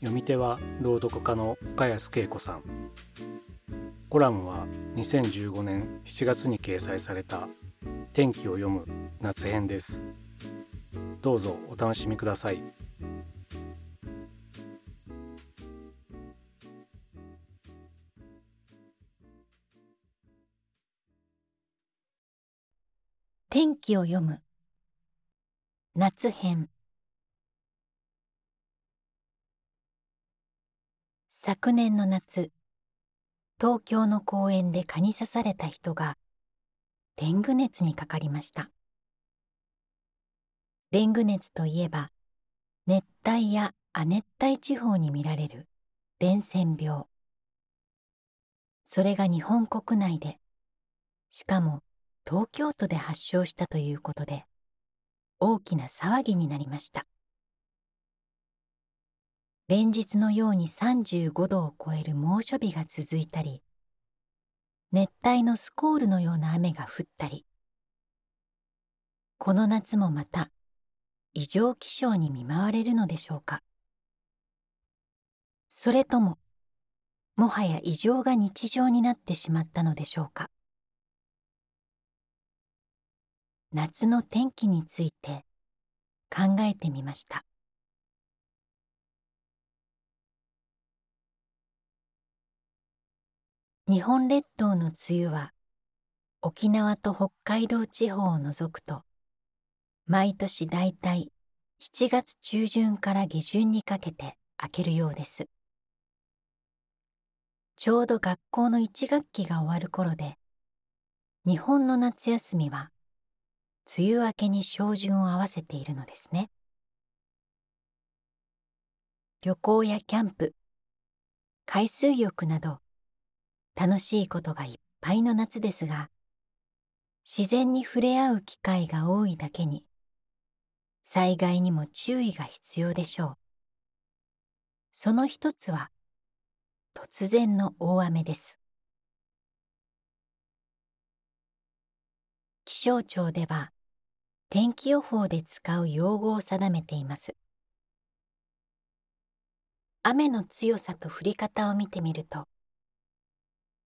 読み手は朗読家の岡安恵子さん。コラムは2015年7月に掲載された「天気を読む夏編」です。どうぞお楽しみください。天気を読む夏編。昨年の夏東京の公園で蚊に刺された人がデング熱にかかりました。デング熱といえば熱帯や亜熱帯地方に見られる伝染病。それが日本国内でしかも東京都で発症したということで大きな騒ぎになりました。連日のように35度を超える猛暑日が続いたり熱帯のスコールのような雨が降ったりこの夏もまた異常気象に見舞われるのでしょうか。それとももはや異常が日常になってしまったのでしょうか。夏の天気について考えてみました。日本列島の梅雨は沖縄と北海道地方を除くと毎年だいたい7月中旬から下旬にかけて明けるようです。ちょうど学校の1学期が終わる頃で日本の夏休みは梅雨明けに照準を合わせているのですね。旅行やキャンプ海水浴など楽しいことがいっぱいの夏ですが自然に触れ合う機会が多いだけに災害にも注意が必要でしょう。その一つは突然の大雨です。気象庁では天気予報で使う用語を定めています。雨の強さと降り方を見てみると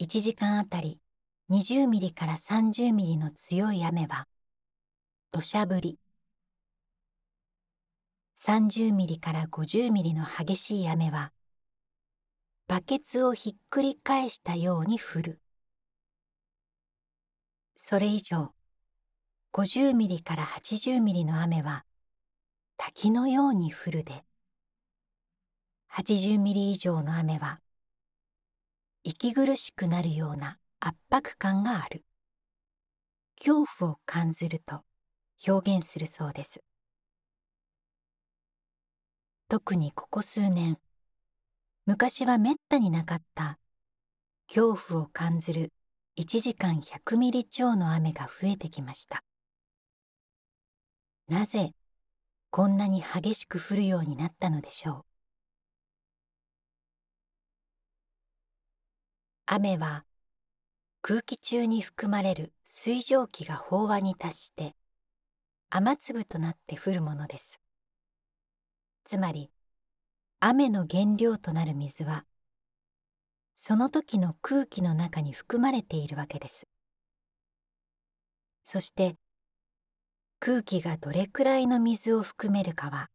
1時間あたり20ミリから30ミリの強い雨は土砂降り。30ミリから50ミリの激しい雨はバケツをひっくり返したように降る。それ以上50ミリから80ミリの雨は滝のように降るで。80ミリ以上の雨は息苦しくなるような圧迫感がある。恐怖を感じると表現するそうです。特にここ数年昔はめったになかった恐怖を感じる1時間100ミリ超の雨が増えてきました。なぜこんなに激しく降るようになったのでしょう？雨は空気中に含まれる水蒸気が飽和に達して雨粒となって降るものです。つまり雨の原料となる水はその時の空気の中に含まれているわけです。そして空気がどれくらいの水を含めるかは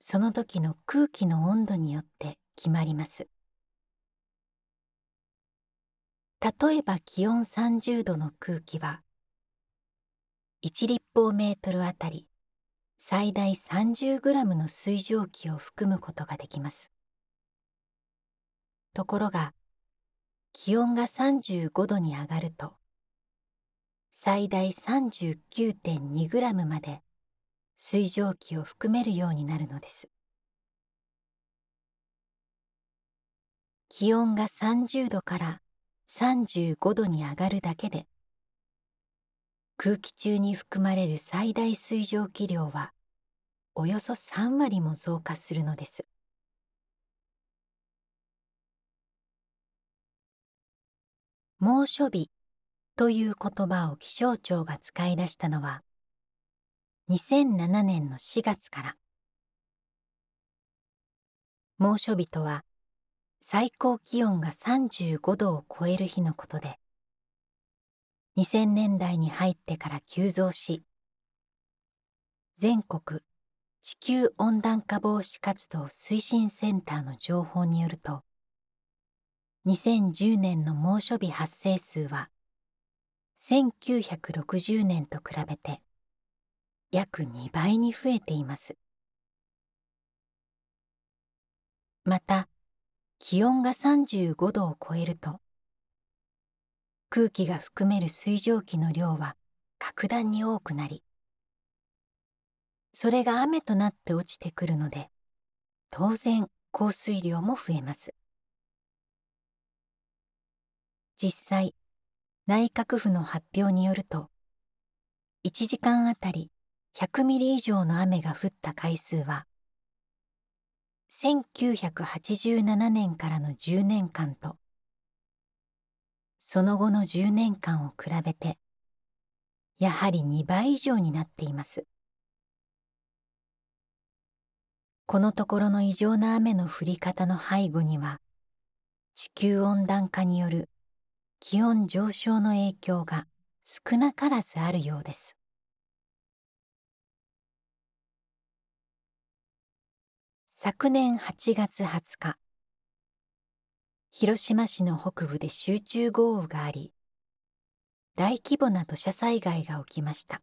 その時の空気の温度によって決まります。例えば気温30度の空気は1立方メートルあたり最大30グラムの水蒸気を含むことができます。ところが気温が35度に上がると最大39.2グラムまで水蒸気を含めるようになるのです。気温が30度から35度に上がるだけで空気中に含まれる最大水蒸気量はおよそ3割も増加するのです。猛暑日という言葉を気象庁が使い出したのは2007年の4月から猛暑日とは最高気温が35度を超える日のことで2000年代に入ってから急増し全国地球温暖化防止活動推進センターの情報によると2010年の猛暑日発生数は1960年と比べて約2倍に増えています。また気温が35度を超えると空気が含める水蒸気の量は格段に多くなりそれが雨となって落ちてくるので当然降水量も増えます。実際内閣府の発表によると1時間あたり100ミリ以上の雨が降った回数は1987年からの10年間と。その後の10年間を比べてやはり2倍以上になっています。このところの異常な雨の降り方の背後には地球温暖化による気温上昇の影響が少なからずあるようです。昨年8月20日。広島市の北部で集中豪雨があり大規模な土砂災害が起きました。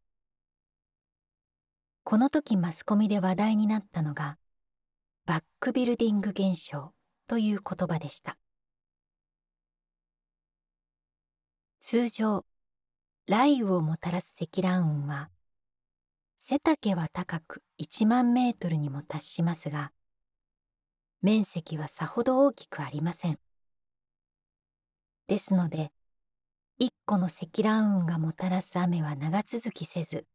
この時マスコミで話題になったのがバックビルディング現象という言葉でした。通常雷雨をもたらす積乱雲は背丈は高く1万メートルにも達しますが面積はさほど大きくありません。ですので一個の積乱雲がもたらす雨は長続きせず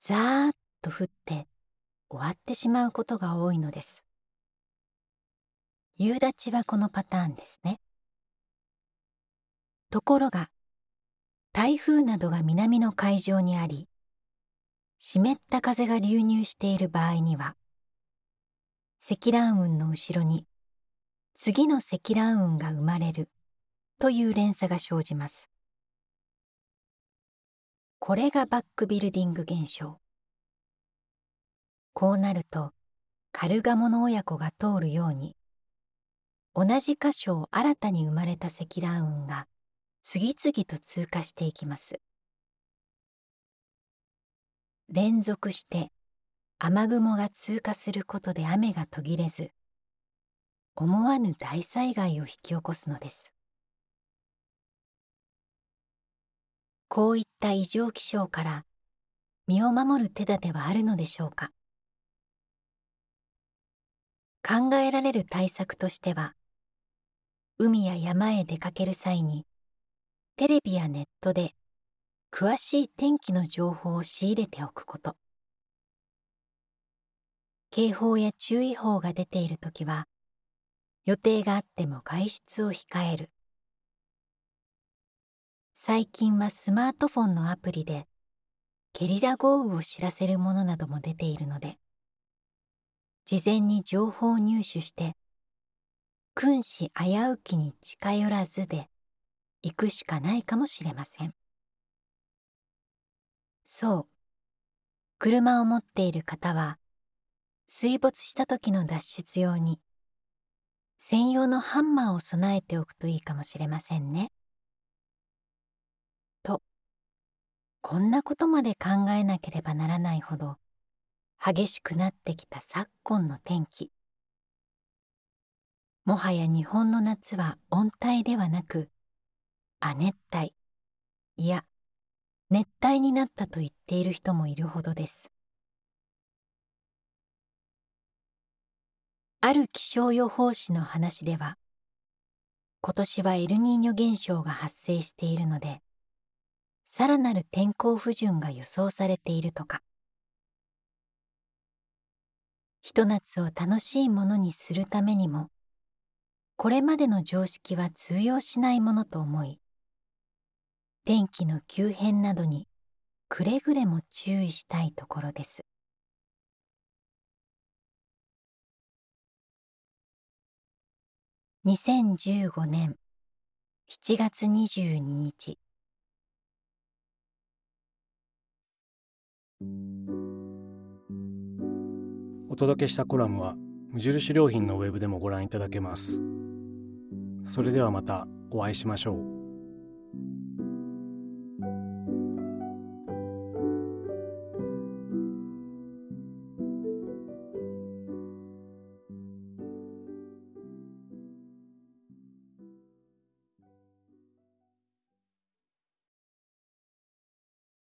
ザーッと降って終わってしまうことが多いのです。夕立はこのパターンですね。ところが台風などが南の海上にあり湿った風が流入している場合には積乱雲の後ろに次の積乱雲が生まれるという連鎖が生じます。これがバックビルディング現象。こうなるとカルガモの親子が通るように同じ箇所を新たに生まれた積乱雲が次々と通過していきます。連続して雨雲が通過することで雨が途切れず思わぬ大災害を引き起こすのです。こういった異常気象から身を守る手立てはあるのでしょうか。考えられる対策としては海や山へ出かける際にテレビやネットで詳しい天気の情報を仕入れておくこと。警報や注意報が出ている時は予定があっても外出を控える。最近はスマートフォンのアプリでゲリラ豪雨を知らせるものなども出ているので事前に情報を入手して君子危うきに近寄らずで行くしかないかもしれません。そう。車を持っている方は水没した時の脱出用に専用のハンマーを備えておくといいかもしれませんね。と、こんなことまで考えなければならないほど激しくなってきた昨今の天気。もはや日本の夏は温帯ではなく亜熱帯いや熱帯になったと言っている人もいるほどです。ある気象予報士の話では今年はエルニーニョ現象が発生しているのでさらなる天候不順が予想されているとかひと夏を楽しいものにするためにもこれまでの常識は通用しないものと思い天気の急変などにくれぐれも注意したいところです。2015年7月22日お届けしたコラムは無印良品のウェブでもご覧いただけます。それではまたお会いしましょう。